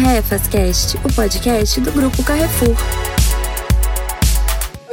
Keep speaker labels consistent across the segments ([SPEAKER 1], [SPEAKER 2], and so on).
[SPEAKER 1] Carrefas Cast, o podcast do Grupo Carrefour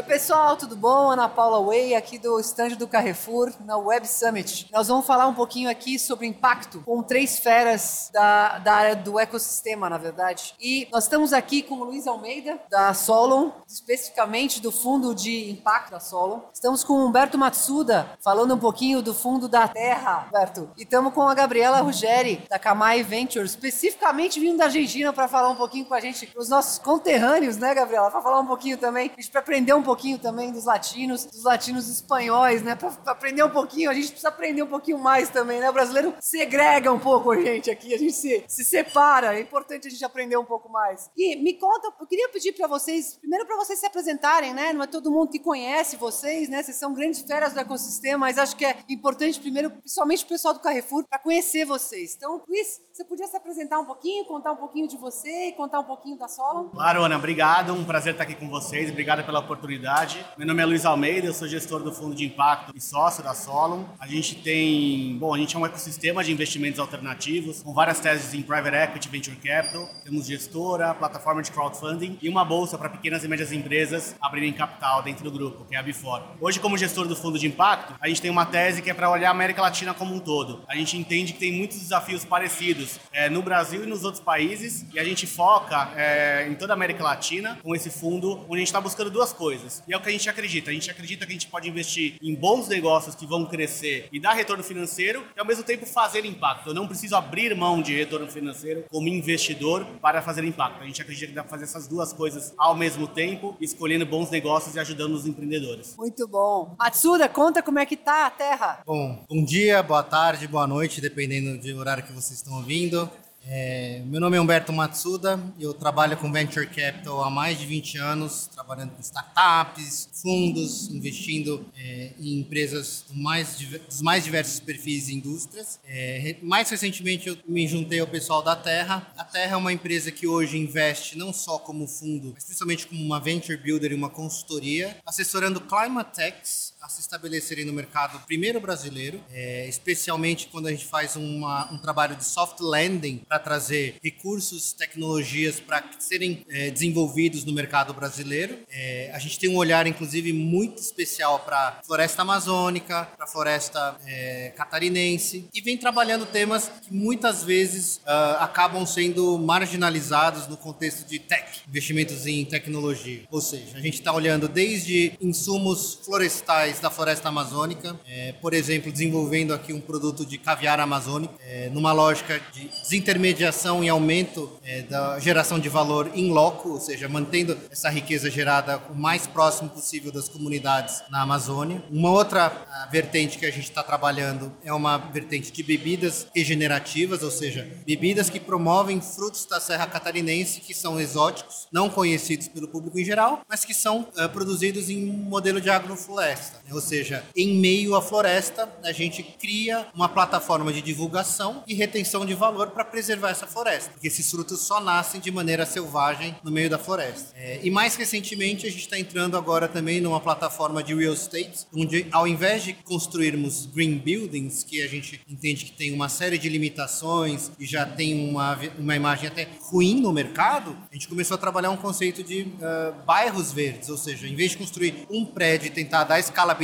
[SPEAKER 2] pessoal, tudo bom? Ana Paula Way, aqui do estande do Carrefour, na Web Summit. Nós vamos falar um pouquinho aqui sobre impacto com três feras da, da área do ecossistema, na verdade. E nós estamos aqui com o Luiz Almeida, da Solon, especificamente do fundo de impacto da Solon. Estamos com o Humberto Matsuda, falando um pouquinho do fundo da Terra, Humberto. E estamos com a Gabriela Ruggeri, da Kamai Ventures, especificamente vindo da Argentina para falar um pouquinho com a gente, os nossos conterrâneos, né, Gabriela? Para falar um pouquinho também, para aprender um pouquinho pouquinho também dos latinos, dos latinos espanhóis, né? Pra, pra, aprender um pouquinho, a gente precisa aprender um pouquinho mais também, né? O brasileiro segrega um pouco a gente aqui, a gente se, se separa. É importante a gente aprender um pouco mais. E me conta, eu queria pedir para vocês, primeiro para vocês se apresentarem, né? Não é todo mundo que conhece vocês, né? Vocês são grandes feras do ecossistema, mas acho que é importante primeiro, principalmente o pessoal do Carrefour, para conhecer vocês. Então, Luiz, você podia se apresentar um pouquinho, contar um pouquinho de você e contar um pouquinho da Solon?
[SPEAKER 3] Claro, Ana, obrigado. Um prazer estar aqui com vocês. Obrigado pela oportunidade cidade. Meu nome é Luiz Almeida, eu sou gestor do Fundo de Impacto e sócio da Solon. A gente tem, bom, a gente é um ecossistema de investimentos alternativos, com várias teses em private equity, venture capital. Temos gestora, plataforma de crowdfunding e uma bolsa para pequenas e médias empresas abrirem capital dentro do grupo, que é a Before. Hoje, como gestor do Fundo de Impacto, a gente tem uma tese que é para olhar a América Latina como um todo. A gente entende que tem muitos desafios parecidos é, no Brasil e nos outros países e a gente foca é, em toda a América Latina com esse fundo, onde a gente está buscando duas coisas. E é o que a gente acredita. A gente acredita que a gente pode investir em bons negócios que vão crescer e dar retorno financeiro e ao mesmo tempo fazer impacto. Eu não preciso abrir mão de retorno financeiro como investidor para fazer impacto. A gente acredita que dá para fazer essas duas coisas ao mesmo tempo, escolhendo bons negócios e ajudando os empreendedores.
[SPEAKER 2] Muito bom. Atsuda, conta como é que tá a Terra.
[SPEAKER 4] Bom, bom dia, boa tarde, boa noite, dependendo do horário que vocês estão ouvindo. É, meu nome é Humberto Matsuda, eu trabalho com Venture Capital há mais de 20 anos, trabalhando com startups, fundos, investindo é, em empresas do mais, dos mais diversos perfis e indústrias. É, mais recentemente eu me juntei ao pessoal da Terra. A Terra é uma empresa que hoje investe não só como fundo, mas principalmente como uma venture builder e uma consultoria, assessorando climate techs a se estabelecerem no mercado primeiro brasileiro, é, especialmente quando a gente faz uma, um trabalho de soft landing para trazer recursos, tecnologias para serem é, desenvolvidos no mercado brasileiro. É, a gente tem um olhar, inclusive, muito especial para floresta amazônica, para floresta é, catarinense e vem trabalhando temas que muitas vezes uh, acabam sendo marginalizados no contexto de tech, investimentos em tecnologia. Ou seja, a gente está olhando desde insumos florestais da floresta amazônica, é, por exemplo, desenvolvendo aqui um produto de caviar amazônico, é, numa lógica de desintermediação e aumento é, da geração de valor in loco, ou seja, mantendo essa riqueza gerada o mais próximo possível das comunidades na Amazônia. Uma outra vertente que a gente está trabalhando é uma vertente de bebidas regenerativas, ou seja, bebidas que promovem frutos da Serra Catarinense que são exóticos, não conhecidos pelo público em geral, mas que são uh, produzidos em modelo de agrofloresta. Ou seja, em meio à floresta, a gente cria uma plataforma de divulgação e retenção de valor para preservar essa floresta, porque esses frutos só nascem de maneira selvagem no meio da floresta. É, e mais recentemente, a gente está entrando agora também numa plataforma de real estate, onde ao invés de construirmos green buildings, que a gente entende que tem uma série de limitações e já tem uma, uma imagem até ruim no mercado, a gente começou a trabalhar um conceito de uh, bairros verdes, ou seja, em vez de construir um prédio e tentar dar escala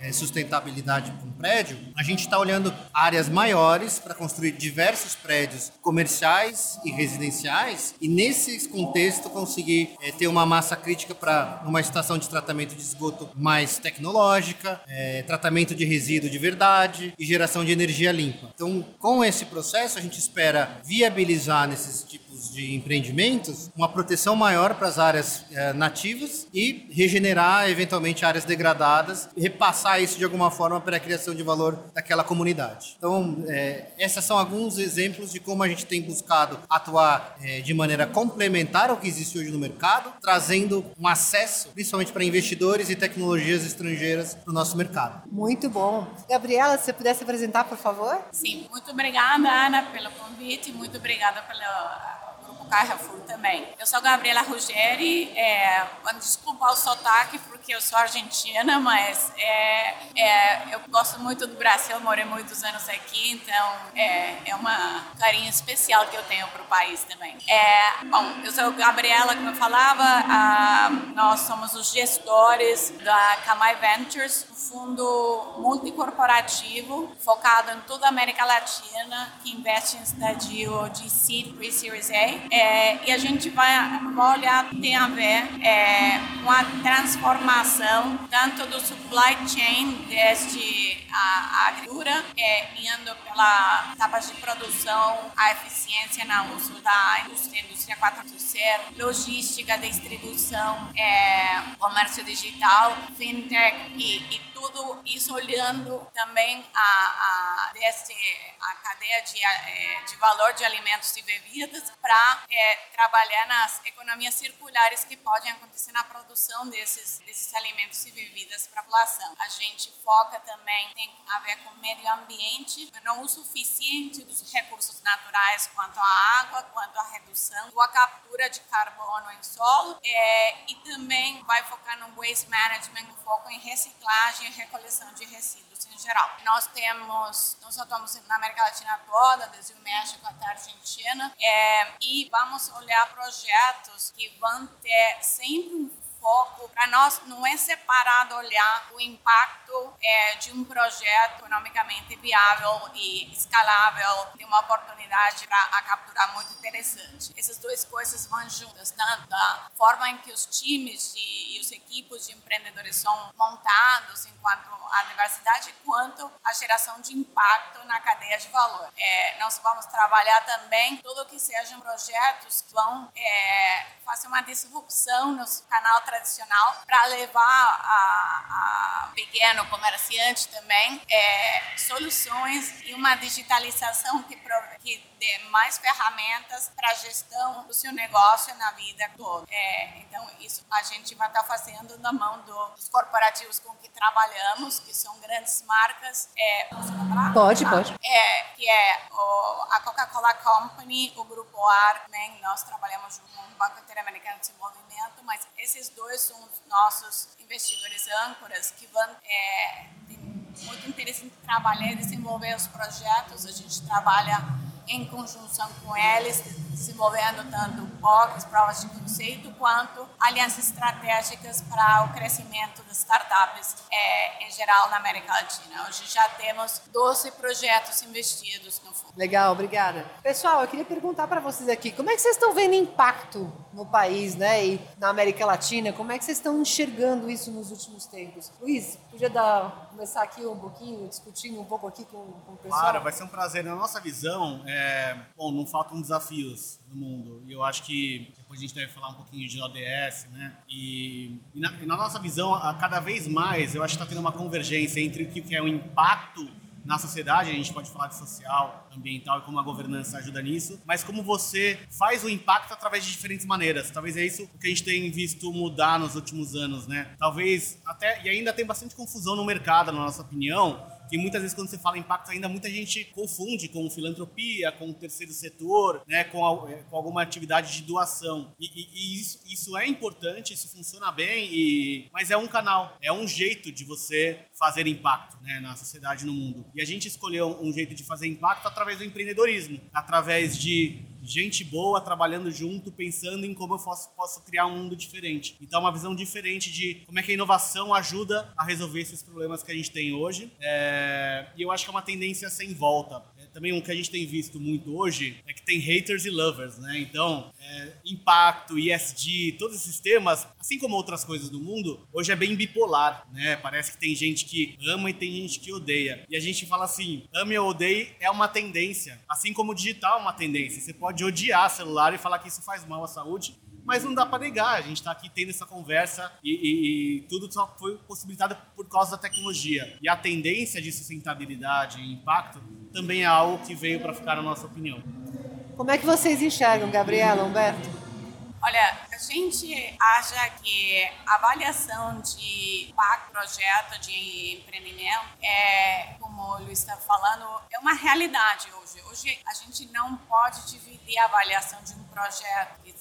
[SPEAKER 4] é, sustentabilidade para um prédio, a gente está olhando áreas maiores para construir diversos prédios comerciais e residenciais e nesse contexto conseguir é, ter uma massa crítica para uma estação de tratamento de esgoto mais tecnológica, é, tratamento de resíduo de verdade e geração de energia limpa. Então, com esse processo, a gente espera viabilizar nesses tipos de empreendimentos uma proteção maior para as áreas é, nativas e regenerar eventualmente áreas degradadas e repassar isso de alguma forma para a criação de valor daquela comunidade. Então, é, esses são alguns exemplos de como a gente tem buscado atuar é, de maneira complementar ao que existe hoje no mercado, trazendo um acesso, principalmente para investidores e tecnologias estrangeiras para o nosso mercado.
[SPEAKER 2] Muito bom. Gabriela, se você pudesse apresentar, por favor?
[SPEAKER 5] Sim, muito obrigada, Ana, pelo convite, muito obrigada pelo Carrefour também. Eu sou Gabriela Ruggeri, é, desculpa o sotaque, porque eu sou argentina, mas é, é, eu gosto muito do Brasil, morei muitos anos aqui, então é, é uma carinho especial que eu tenho para o país também. É, bom, eu sou Gabriela, como eu falava, a, nós somos os gestores da Camai Ventures, fundo multicorporativo focado em toda a América Latina, que investe em estadio de Seed Pre-Series A, é, e a gente vai, vai olhar, tem a ver é, com a transformação tanto do supply chain, desde a, a agricultura, é, indo pela etapa de produção, a eficiência no uso da indústria, indústria 4.0, logística, distribuição, é, comércio digital, fintech e, e tudo isso olhando também a, a, desse, a cadeia de, é, de valor de alimentos e bebidas para é, trabalhar nas economias circulares que podem acontecer na produção desses, desses alimentos e bebidas para a população. A gente foca também, tem a ver com o meio ambiente, não o suficiente dos recursos naturais quanto à água, quanto à redução ou a captura de carbono em solo é, e também vai focar no waste management, foco em reciclagem recoleção de resíduos em geral. Nós temos, nós atuamos na América Latina toda, desde o México até a Argentina, é, e vamos olhar projetos que vão ter sempre um foco para nós não é separado olhar o impacto é, de um projeto economicamente viável e escalável, tem uma oportunidade para capturar muito interessante. Essas duas coisas vão juntas, tanto da forma em que os times de, e os equipes de empreendedores são montados enquanto a diversidade, quanto a geração de impacto na cadeia de valor. É, nós vamos trabalhar também tudo que sejam projetos que vão é, fazer uma disrupção no canal tradicional para levar a, a, pequeno comerciante também é, soluções e uma digitalização que, que dê mais ferramentas para a gestão do seu negócio na vida toda. É, então, isso a gente vai estar tá fazendo na mão do, dos corporativos com que trabalhamos, que são grandes marcas. É,
[SPEAKER 2] pode, pode.
[SPEAKER 5] É, que é o, a Coca-Cola Company, o Grupo AR, também nós trabalhamos junto com o Banco Interamericano de Desenvolvimento, mas esses dois são os nossos investidores âncoras que vão é, muito interesse em trabalhar e desenvolver os projetos. A gente trabalha em conjunção com eles, desenvolvendo tanto POCs, provas de conceito, quanto alianças estratégicas para o crescimento das startups é, em geral na América Latina. Hoje já temos 12 projetos investidos no fundo.
[SPEAKER 2] Legal, obrigada. Pessoal, eu queria perguntar para vocês aqui, como é que vocês estão vendo impacto no país, né, e na América Latina? Como é que vocês estão enxergando isso nos últimos tempos? Luiz, podia dar, começar aqui um pouquinho, discutindo um pouco aqui com, com o pessoal?
[SPEAKER 3] Claro, vai ser um prazer. Na nossa visão, é, bom, não faltam desafios no mundo. E eu acho que depois a gente deve falar um pouquinho de ODS, né? E, e, na, e na, nossa visão, a, cada vez mais, eu acho que está tendo uma convergência entre o que é o impacto na sociedade, a gente pode falar de social, ambiental e como a governança ajuda nisso, mas como você faz o impacto através de diferentes maneiras. Talvez é isso que a gente tem visto mudar nos últimos anos, né? Talvez até, e ainda tem bastante confusão no mercado, na nossa opinião, que muitas vezes quando você fala impacto ainda muita gente confunde com filantropia, com o terceiro setor, né, com, é, com alguma atividade de doação. E, e, e isso, isso, é importante, isso funciona bem, e, mas é um canal, é um jeito de você fazer impacto né, na sociedade, no mundo. E a gente escolheu um jeito de fazer impacto através do empreendedorismo, através de gente boa trabalhando junto, pensando em como eu posso, posso criar um mundo diferente. Então, uma visão diferente de como é que a inovação ajuda a resolver esses problemas que a gente tem hoje. É, e eu acho que é uma tendência sem volta. Também um que a gente tem visto muito hoje é que tem haters e lovers, né? Então, é, impacto, ESG, todos esses temas, assim como outras coisas do mundo, hoje é bem bipolar, né? Parece que tem gente que ama e tem gente que odeia. E a gente fala assim, ame ou odeie é uma tendência, assim como o digital é uma tendência. Você pode odiar celular e falar que isso faz mal à saúde, mas não dá para negar. A gente está aqui tendo essa conversa e, e, e, tudo só foi possibilitado por causa da tecnologia. E a tendência de sustentabilidade e impacto também é algo que veio para ficar na nossa opinião.
[SPEAKER 2] Como é que vocês enxergam, Gabriela, Humberto?
[SPEAKER 5] Olha, a gente acha que a avaliação de impacto, projeto de empreendimento é, como o Luiz está falando, é uma realidade hoje. Hoje a gente não pode dividir a avaliação de um projeto que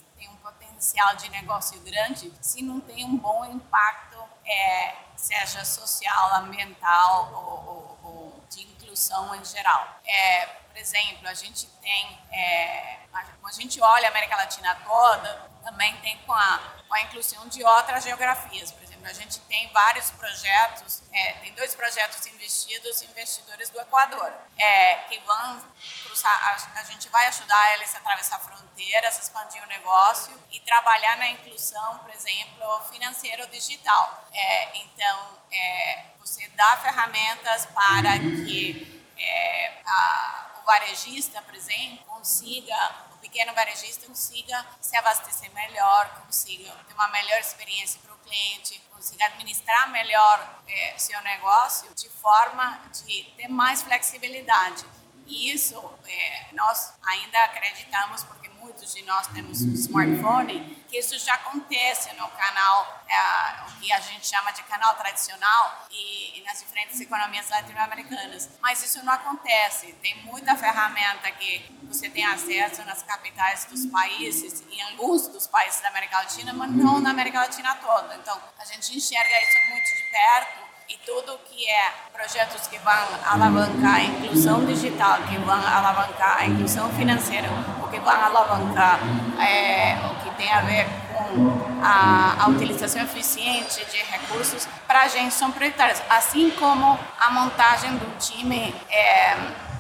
[SPEAKER 5] potencial de negócio grande se não tem um bom impacto, é, seja social, ambiental ou, ou, ou de inclusão em geral. É, por exemplo, a gente tem, é, a, gente olha a América Latina toda, também tem com a, com a inclusão de outras geografias. A gente tem vários projetos, é, tem dois projetos investidos, investidores do Equador, é, que vão cruzar, a, a, gente vai ajudar eles a atravessar fronteiras, expandir o negócio e trabalhar na inclusão, por exemplo, financeiro digital. É, então, é, você dá ferramentas para que é, a, o varejista, por exemplo, consiga pequeno varejista consiga se abastecer melhor, consiga ter uma melhor experiência para o cliente, consiga administrar melhor é, seu negócio de forma de ter mais flexibilidade. E isso é, nós ainda acreditamos, porque muitos de nós temos um smartphone, que isso já acontece no canal, é, o que a gente chama de canal tradicional e, e nas diferentes economias latino-americanas. Mas isso não acontece. Tem muita ferramenta que você tem acesso nas capitais dos países, em alguns dos países da América Latina, mas não na América Latina toda. Então, a gente enxerga isso muito de perto e tudo que é projetos que vão alavancar a inclusão digital, que vão alavancar a inclusão financeira, o que vão alavancar é, o que tem a ver com a, a utilização eficiente de recursos, para a gente são prioritários, assim como a montagem do time é,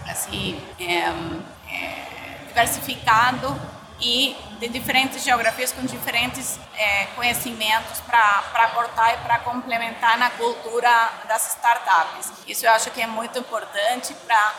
[SPEAKER 5] assim, é, é diversificado e de diferentes geografias com diferentes é, conhecimentos para aportar e para complementar na cultura das startups. Isso eu acho que é muito importante para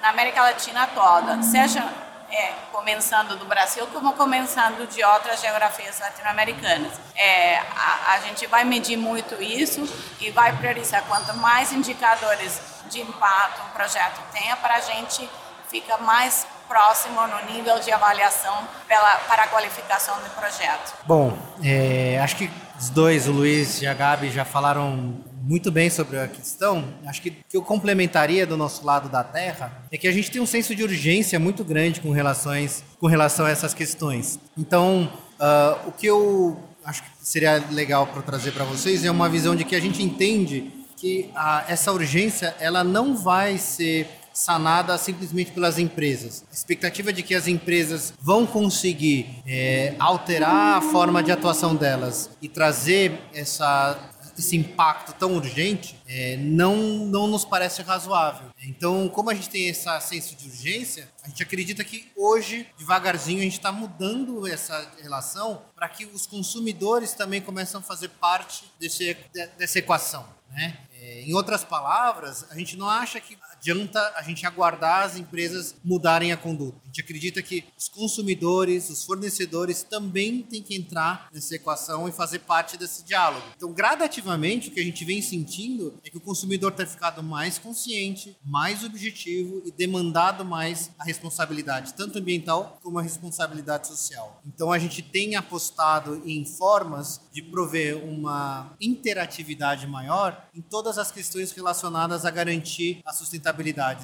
[SPEAKER 5] na América Latina toda, seja é, começando do Brasil como começando de outras geografias latino-americanas. É, a, a gente vai medir muito isso e vai priorizar quanto mais indicadores de impacto um projeto tenha para a gente fica mais próximo no nível de avaliação pela, para a qualificação do projeto.
[SPEAKER 4] Bom, é, acho que os dois, o Luiz e a Gabi, já falaram muito bem sobre a questão. Acho que o que eu complementaria do nosso lado da Terra é que a gente tem um senso de urgência muito grande com, relações, com relação a essas questões. Então, uh, o que eu acho que seria legal para trazer para vocês é uma visão de que a gente entende que a, essa urgência ela não vai ser sanada simplesmente pelas empresas. A expectativa de que as empresas vão conseguir é, alterar a forma de atuação delas e trazer essa, esse impacto tão urgente é, não, não nos parece razoável. Então, como a gente tem esse senso de urgência, a gente acredita que hoje, devagarzinho, a gente está mudando essa relação para que os consumidores também comecem a fazer parte desse, dessa equação. Né? É, em outras palavras, a gente não acha que adianta a gente aguardar as empresas mudarem a conduta. A gente acredita que os consumidores, os fornecedores também têm que entrar nessa equação e fazer parte desse diálogo. Então, gradativamente, o que a gente vem sentindo é que o consumidor tem ficado mais consciente, mais objetivo e demandado mais a responsabilidade, tanto ambiental como a responsabilidade social. Então, a gente tem apostado em formas de prover uma interatividade maior em todas as questões relacionadas a garantir a sustentabilidade,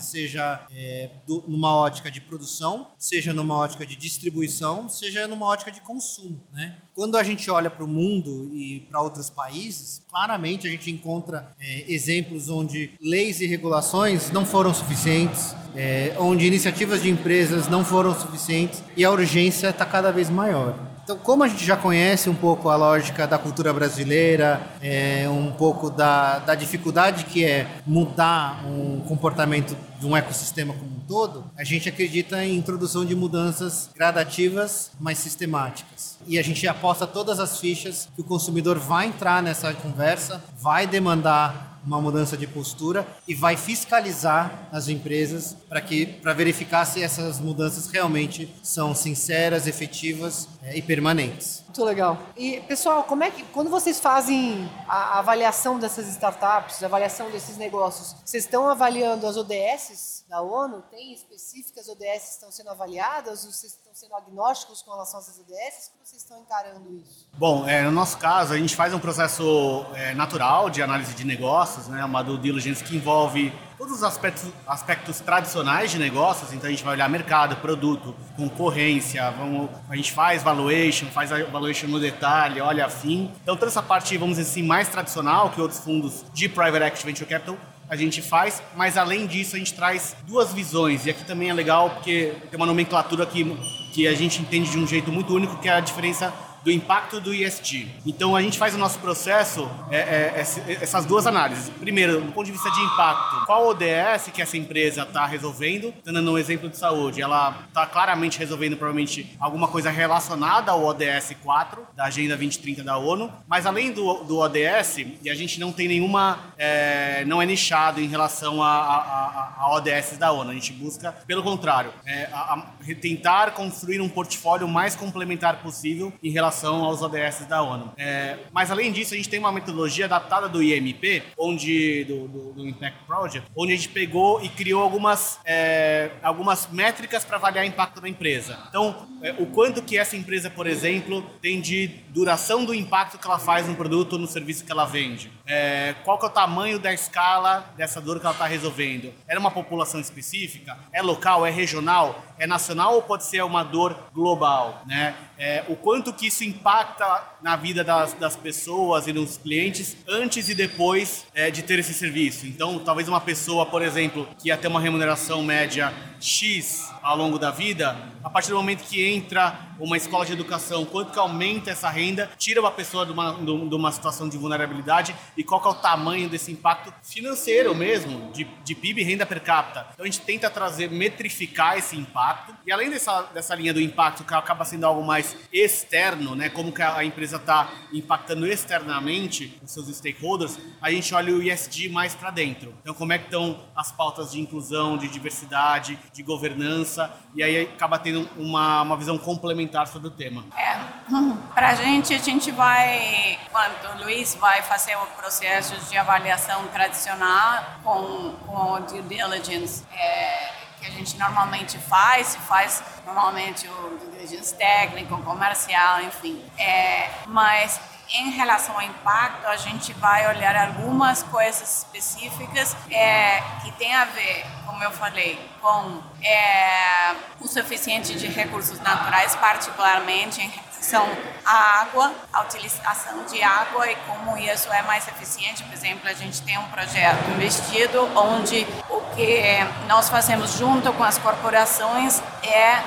[SPEAKER 4] seja é, do, numa ótica de produção, seja numa ótica de distribuição, seja numa ótica de consumo. Né? Quando a gente olha para o mundo e para outros países, claramente a gente encontra é, exemplos onde leis e regulações não foram suficientes, é, onde iniciativas de empresas não foram suficientes e a urgência está cada vez maior. Então, como a gente já conhece um pouco a lógica da cultura brasileira, é, um pouco da, da dificuldade que é mudar um comportamento de um ecossistema como um todo, a gente acredita em introdução de mudanças gradativas, mas sistemáticas. E a gente aposta todas as fichas que o consumidor vai entrar nessa conversa, vai demandar uma mudança de postura e vai fiscalizar as empresas para que para verificar se essas mudanças realmente são sinceras, efetivas é, e permanentes.
[SPEAKER 2] Muito legal. E, pessoal, como é que, quando vocês fazem a avaliação dessas startups, a avaliação desses negócios, vocês estão avaliando as ODSs da ONU? Tem específicas ODSs que estão sendo avaliadas? Ou vocês estão sendo agnósticos com relação a essas ODSs? Como vocês estão encarando isso?
[SPEAKER 3] Bom, é, no nosso caso, a gente faz um processo é, natural de análise de negócios, né, uma due diligence que envolve todos os aspectos, aspectos tradicionais de negócios, então a gente vai olhar mercado, produto, concorrência, vamos, a gente faz valuation, faz a valuation no detalhe, olha afim. Então toda essa parte, vamos dizer assim, mais tradicional que outros fundos de private equity venture capital, a gente faz, mas além disso a gente traz duas visões, e aqui também é legal porque tem uma nomenclatura que, que a gente entende de um jeito muito único, que é a diferença do impacto do ESG. Então a gente faz o nosso processo, é, é, essas duas análises. Primeiro, do ponto de vista de impacto, qual ODS que essa empresa está resolvendo? Dando um exemplo de saúde, ela está claramente resolvendo provavelmente alguma coisa relacionada ao ODS 4 da Agenda 2030 da ONU, mas além do, do ODS, e a gente não tem nenhuma, é, não é nichado em relação a, a, a, ODS da ONU. A gente busca, pelo contrário, é, a, tentar construir um portfólio mais complementar possível em relação relação aos ODS da ONU. É, mas além disso, a gente tem uma metodologia adaptada do IMP, onde do, do, do Impact Project, onde a gente pegou e criou algumas, é, algumas métricas para avaliar o impacto da empresa. Então, é, o quanto que essa empresa, por exemplo, tem de duração do impacto que ela faz no produto ou no serviço que ela vende. É, qual que é o tamanho da escala dessa dor que ela está resolvendo? É uma população específica? É local? É regional? É nacional ou pode ser uma dor global? Né? É, o quanto que isso impacta na vida das, das pessoas e dos clientes antes e depois é, de ter esse serviço. Então, talvez uma pessoa, por exemplo, que ia ter uma remuneração média X ao longo da vida, a partir do momento que entra uma escola de educação, quanto que aumenta essa renda, tira uma pessoa de uma, de uma situação de vulnerabilidade e qual que é o tamanho desse impacto financeiro mesmo, de, de PIB e renda per capita. Então a gente tenta trazer, metrificar esse impacto e além dessa, dessa linha do impacto que acaba sendo algo mais externo, né, como que a empresa está impactando externamente os seus stakeholders, a gente olha o ESG mais para dentro. Então como é que estão as pautas de inclusão, de diversidade, de governança e aí acaba tendo uma, uma visão complementar sobre o tema.
[SPEAKER 5] É, para a gente, a gente vai, quando o Luiz vai fazer o processo de avaliação tradicional com, com o due diligence, é, que a gente normalmente faz, faz normalmente o diligence técnico, comercial, enfim. É, mas em relação ao impacto, a gente vai olhar algumas coisas específicas é, que tem a ver, como eu falei, com é, o suficiente de recursos naturais, particularmente em relação à água, a utilização de água e como isso é mais eficiente. Por exemplo, a gente tem um projeto investido onde o que nós fazemos junto com as corporações é,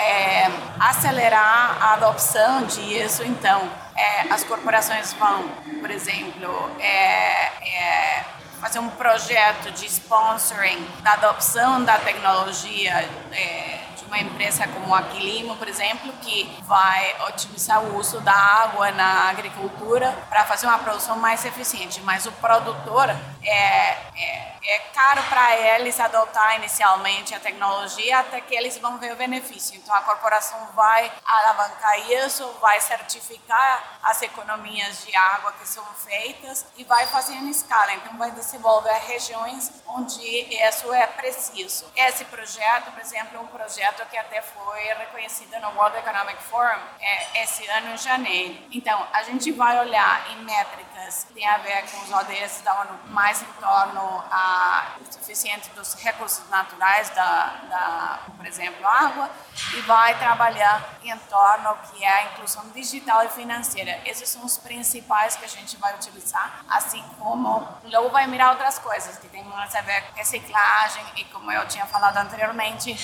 [SPEAKER 5] é acelerar a adopção disso. Então, é, as corporações vão, por exemplo, é, é, fazer um projeto de sponsoring da adopção da tecnologia é, uma empresa como a Aquilimo, por exemplo, que vai otimizar o uso da água na agricultura para fazer uma produção mais eficiente. Mas o produtor é, é é caro para eles adotar inicialmente a tecnologia até que eles vão ver o benefício. Então a corporação vai alavancar isso, vai certificar as economias de água que são feitas e vai fazer em escala. Então vai desenvolver regiões onde isso é preciso. Esse projeto, por exemplo, é um projeto que até foi reconhecido no World Economic Forum é, esse ano em janeiro. Então a gente vai olhar em métricas que tem a ver com os ODS da ONU mais em torno a o suficiente dos recursos naturais, da, da, por exemplo, água, e vai trabalhar em torno que é a inclusão digital e financeira. Esses são os principais que a gente vai utilizar, assim como logo vai mirar outras coisas, que tem mais a ver com reciclagem e, como eu tinha falado anteriormente,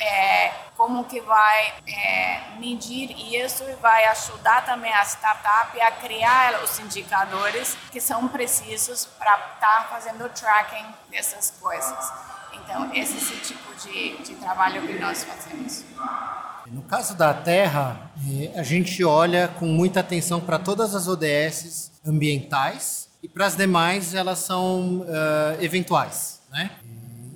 [SPEAKER 5] é, como que vai é, medir isso e vai ajudar também a startup a criar os indicadores que são precisos para estar tá fazendo tracking dessas coisas. Então, esse é tipo de, de trabalho que nós fazemos.
[SPEAKER 4] No caso da Terra, é, a gente olha com muita atenção para todas as ODS ambientais e para as demais elas são uh, eventuais, né?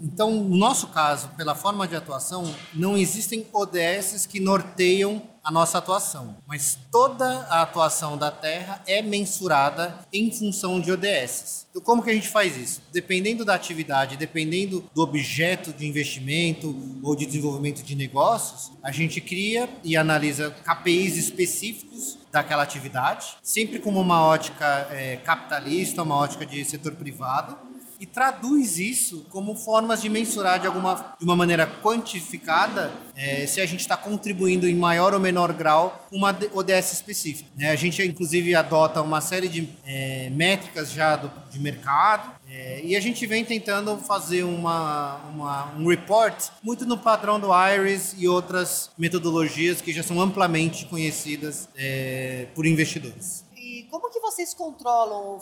[SPEAKER 4] Então, no nosso caso, pela forma de atuação, não existem ODSs que norteiam a nossa atuação, mas toda a atuação da Terra é mensurada em função de ODSs. Então, como que a gente faz isso? Dependendo da atividade, dependendo do objeto de investimento ou de desenvolvimento de negócios, a gente cria e analisa KPIs específicos daquela atividade, sempre com uma ótica é, capitalista, uma ótica de setor privado, e traduz isso como formas de mensurar de alguma de uma maneira quantificada é, se a gente está contribuindo em maior ou menor grau uma ODS específica. É, a gente inclusive adota uma série de é, métricas já do, de mercado é, e a gente vem tentando fazer uma, uma, um report muito no padrão do IRIS e outras metodologias que já são amplamente conhecidas é, por investidores.
[SPEAKER 2] E como que vocês controlam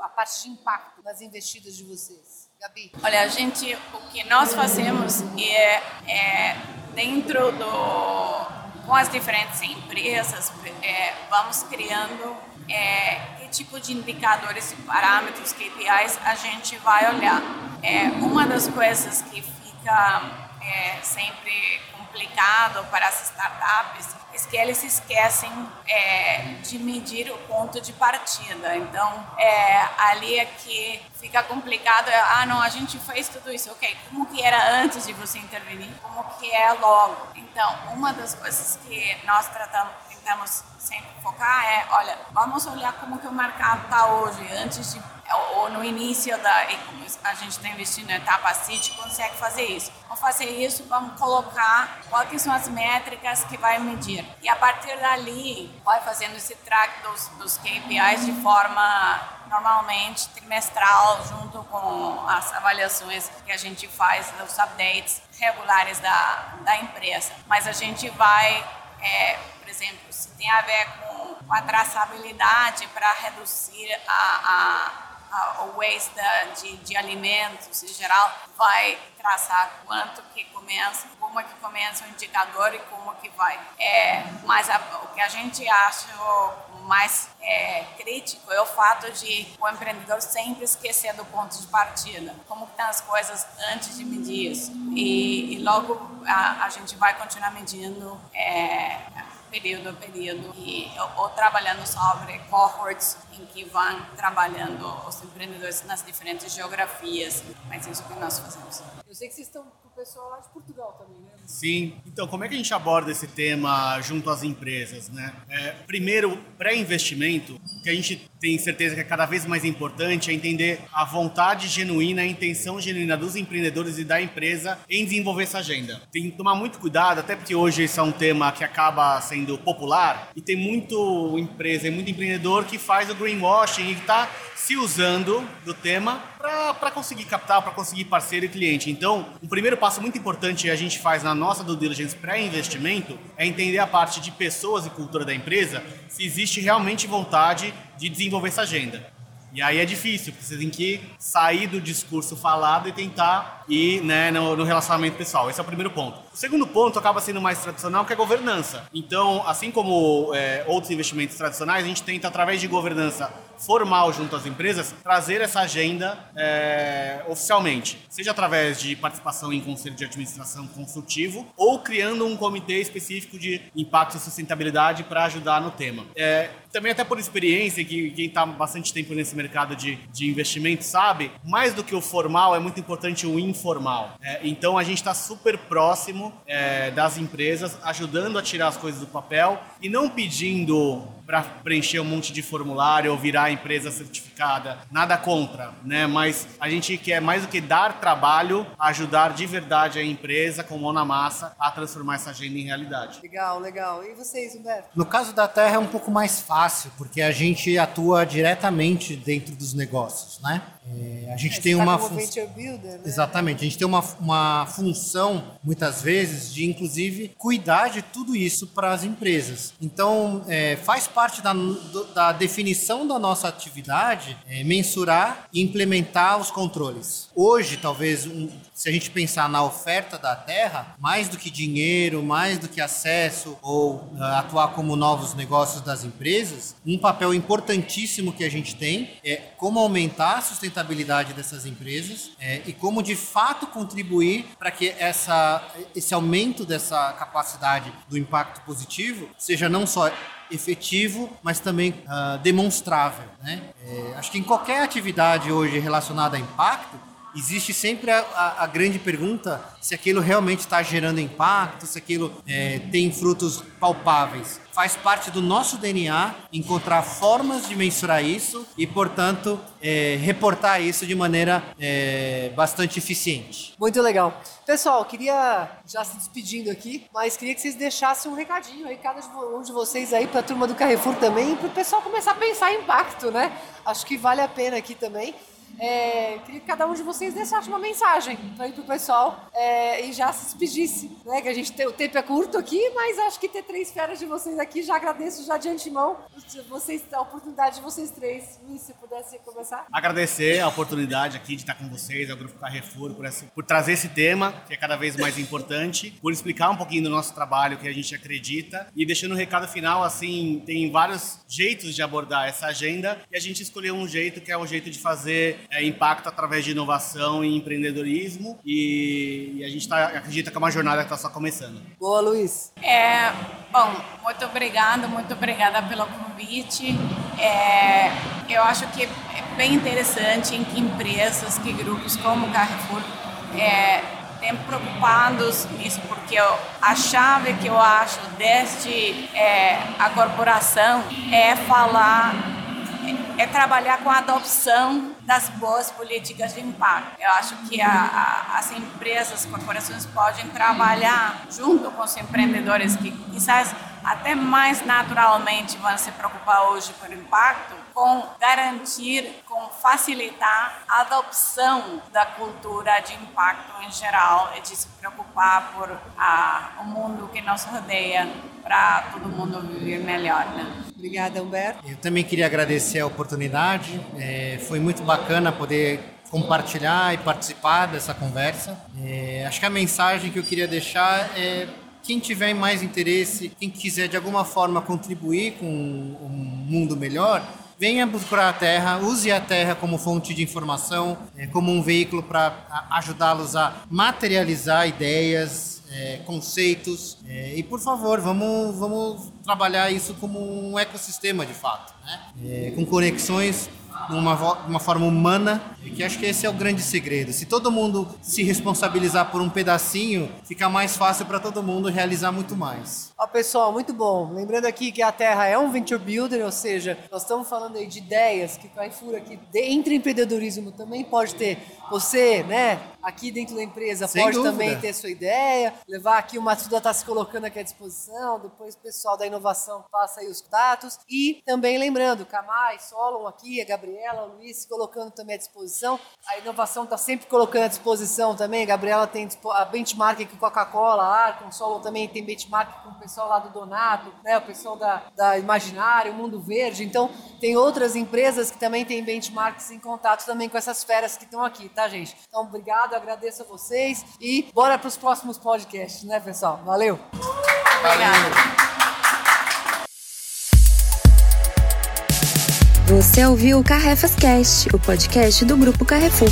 [SPEAKER 2] a parte de impacto nas investidas de vocês? Gabi?
[SPEAKER 5] Olha, a gente, o que nós fazemos é, é dentro do com as diferentes empresas, é, vamos criando é, que tipo de indicadores e parâmetros, KPIs a gente vai olhar. É, uma das coisas que fica é, sempre complicado para as startups é que eles esquecem é, de medir o ponto de partida. Então, é, ali é que fica complicado. É, ah, não, a gente fez tudo isso. Ok, como que era antes de você intervenir? Como que é logo? Então, uma das coisas que nós tratamos, tentamos sempre focar é, olha, vamos olhar como que o mercado está hoje, antes de ou no início da a gente está investindo na etapa CIT, consegue fazer isso. Vamos fazer isso, vamos colocar quais são as métricas que vai medir. E a partir dali, vai fazendo esse track dos, dos KPIs de forma normalmente trimestral, junto com as avaliações que a gente faz dos updates regulares da, da empresa. Mas a gente vai, é, por exemplo, se tem a ver com a traçabilidade para reduzir a, a o waste de, de alimentos em geral vai traçar quanto que começa, como é que começa o indicador e como que vai. É, mas a, o que a gente acha mais é, crítico é o fato de o empreendedor sempre esquecer do ponto de partida, como estão as coisas antes de medir isso. E, e logo a, a, gente vai continuar medindo é, período a período e ou trabalhando sobre cohorts em que vão trabalhando os empreendedores nas diferentes geografias, mas é isso que nós fazemos.
[SPEAKER 2] Eu sei que vocês estão com o pessoal lá de Portugal também, né?
[SPEAKER 3] Sim. Então, como é que a gente aborda esse tema junto às empresas, né? É, primeiro, pré-investimento, que a gente tem certeza que é cada vez mais importante é entender a vontade genuína, a intenção genuína dos empreendedores e da empresa em desenvolver essa agenda. Tem que tomar muito cuidado, até porque hoje esse é um tema que acaba sendo popular e tem muito empresa e muito empreendedor que faz o greenwashing e está se usando do tema para conseguir captar, para conseguir parceiro e cliente. Então, um primeiro passo muito importante que a gente faz na nossa due diligence pré-investimento é entender a parte de pessoas e cultura da empresa, se existe realmente vontade de desenvolver essa agenda. E aí é difícil, porque você tem que sair do discurso falado e tentar ir né, no, no, relacionamento pessoal. Esse é o primeiro ponto. O segundo ponto acaba sendo mais tradicional, que é a governança. Então, assim como é, outros investimentos tradicionais, a gente tenta, através de governança formal junto às empresas, trazer essa agenda é, oficialmente. Seja através de participação em conselho de administração consultivo ou criando um comitê específico de impacto e sustentabilidade para ajudar no tema. É, também até por experiência, que quem está bastante tempo nesse mercado de, de investimento sabe, mais do que o formal, é muito importante o informal. É, então a gente está super próximo é, das empresas, ajudando a tirar as coisas do papel e não pedindo para preencher um monte de formulário ou virar empresa certificada. Nada contra, né? Mas a gente quer mais do que dar trabalho, ajudar de verdade a empresa com mão na massa a transformar essa agenda em realidade.
[SPEAKER 2] Legal, legal. E vocês, Humberto?
[SPEAKER 4] No caso da Terra é um pouco mais fácil, porque a gente atua diretamente dentro dos negócios, né? É, a gente é, tem tá uma função. Né? Exatamente, a gente tem uma, uma função, muitas vezes, de inclusive cuidar de tudo isso para as empresas. Então, é, faz parte da, da definição da nossa atividade é, mensurar e implementar os controles. Hoje, talvez, um, se a gente pensar na oferta da terra, mais do que dinheiro, mais do que acesso ou uh, atuar como novos negócios das empresas, um papel importantíssimo que a gente tem é como aumentar a sustentabilidade dessas empresas é, e como de fato contribuir para que essa, esse aumento dessa capacidade do impacto positivo seja não só efetivo, mas também uh, demonstrável. Né? É, acho que em qualquer atividade hoje relacionada a impacto, existe sempre a, a, a grande pergunta se aquilo realmente está gerando impacto, se aquilo é, tem frutos palpáveis. Faz parte do nosso DNA encontrar formas de mensurar isso e, portanto, é, reportar isso de maneira é, bastante eficiente.
[SPEAKER 2] Muito legal. Pessoal, queria já se despedindo aqui, mas queria que vocês deixassem um recadinho aí, cada um de vocês aí, para a turma do Carrefour também, para o pessoal começar a pensar em impacto, né? Acho que vale a pena aqui também. É, queria que cada um de vocês deixasse uma mensagem ir pro pessoal é, e já se despedisse, né? Que a gente tem, o tempo é curto aqui, mas acho que ter três feras de vocês aqui, já agradeço já de antemão vocês, a oportunidade de vocês três. Luiz, se pudesse começar.
[SPEAKER 3] Agradecer a oportunidade aqui de estar com vocês, ao Grupo Carrefour, por, essa, por trazer esse tema, que é cada vez mais importante, por explicar um pouquinho do nosso trabalho, que a gente acredita, e deixando um recado final, assim, tem vários jeitos de abordar essa agenda, e a gente escolheu um jeito que é o jeito de fazer é, impacto através de inovação e empreendedorismo. E, e a gente tá, acredita que é uma jornada que está só começando.
[SPEAKER 2] Boa, Luiz.
[SPEAKER 5] É, bom, muito obrigada, muito obrigada pelo convite. É, eu acho que é bem interessante em que empresas, que grupos como o Carrefour é, têm preocupados nisso, porque eu, a chave que eu acho desde é, a corporação é falar, é, trabalhar com a adopção das boas políticas de impacto. Eu acho que a, a, as empresas, as corporações podem trabalhar junto com os empreendedores que quizás até mais naturalmente vão se preocupar hoje por impacto, com garantir, com facilitar a adopção da cultura de impacto em geral e de se preocupar por a, o mundo que nos rodeia para todo mundo viver melhor. Né?
[SPEAKER 2] Obrigada, Humberto.
[SPEAKER 4] Eu também queria agradecer a oportunidade. É, foi muito bacana poder compartilhar e participar dessa conversa. É, acho que a mensagem que eu queria deixar é quem tiver mais interesse, quem quiser de alguma forma contribuir com um mundo melhor, venha buscar a Terra, use a Terra como fonte de informação, é, como um veículo para ajudá-los a materializar ideias, é, conceitos. É, e por favor, vamos, vamos trabalhar isso como um ecossistema de fato, né? Com conexões de uma, uma forma humana, que acho que esse é o grande segredo. Se todo mundo se responsabilizar por um pedacinho, fica mais fácil para todo mundo realizar muito mais.
[SPEAKER 2] Ó, pessoal, muito bom. Lembrando aqui que a Terra é um venture builder, ou seja, nós estamos falando aí de ideias que Carrefour aqui, entre empreendedorismo também pode ter. Você, né, aqui dentro da empresa, Sem pode dúvida. também ter sua ideia, levar aqui o Matsuda está se colocando aqui à disposição, depois o pessoal da inovação passa aí os dados. E também lembrando, Kamai, Solon aqui, a Gabriela, o Luiz colocando também à disposição. A inovação está sempre colocando à disposição também. A Gabriela tem a benchmark com Coca-Cola, Arcon, Solon também tem benchmark com o pessoal lá do Donato, né, o pessoal da, da Imaginário, Mundo Verde. Então, tem outras empresas que também têm benchmarks em contato também com essas feras que estão aqui, tá, gente? Então, obrigado, agradeço a vocês e bora para os próximos podcasts, né, pessoal? Valeu!
[SPEAKER 5] Obrigada.
[SPEAKER 1] Você ouviu o Carrefas Cast, o podcast do Grupo Carrefour.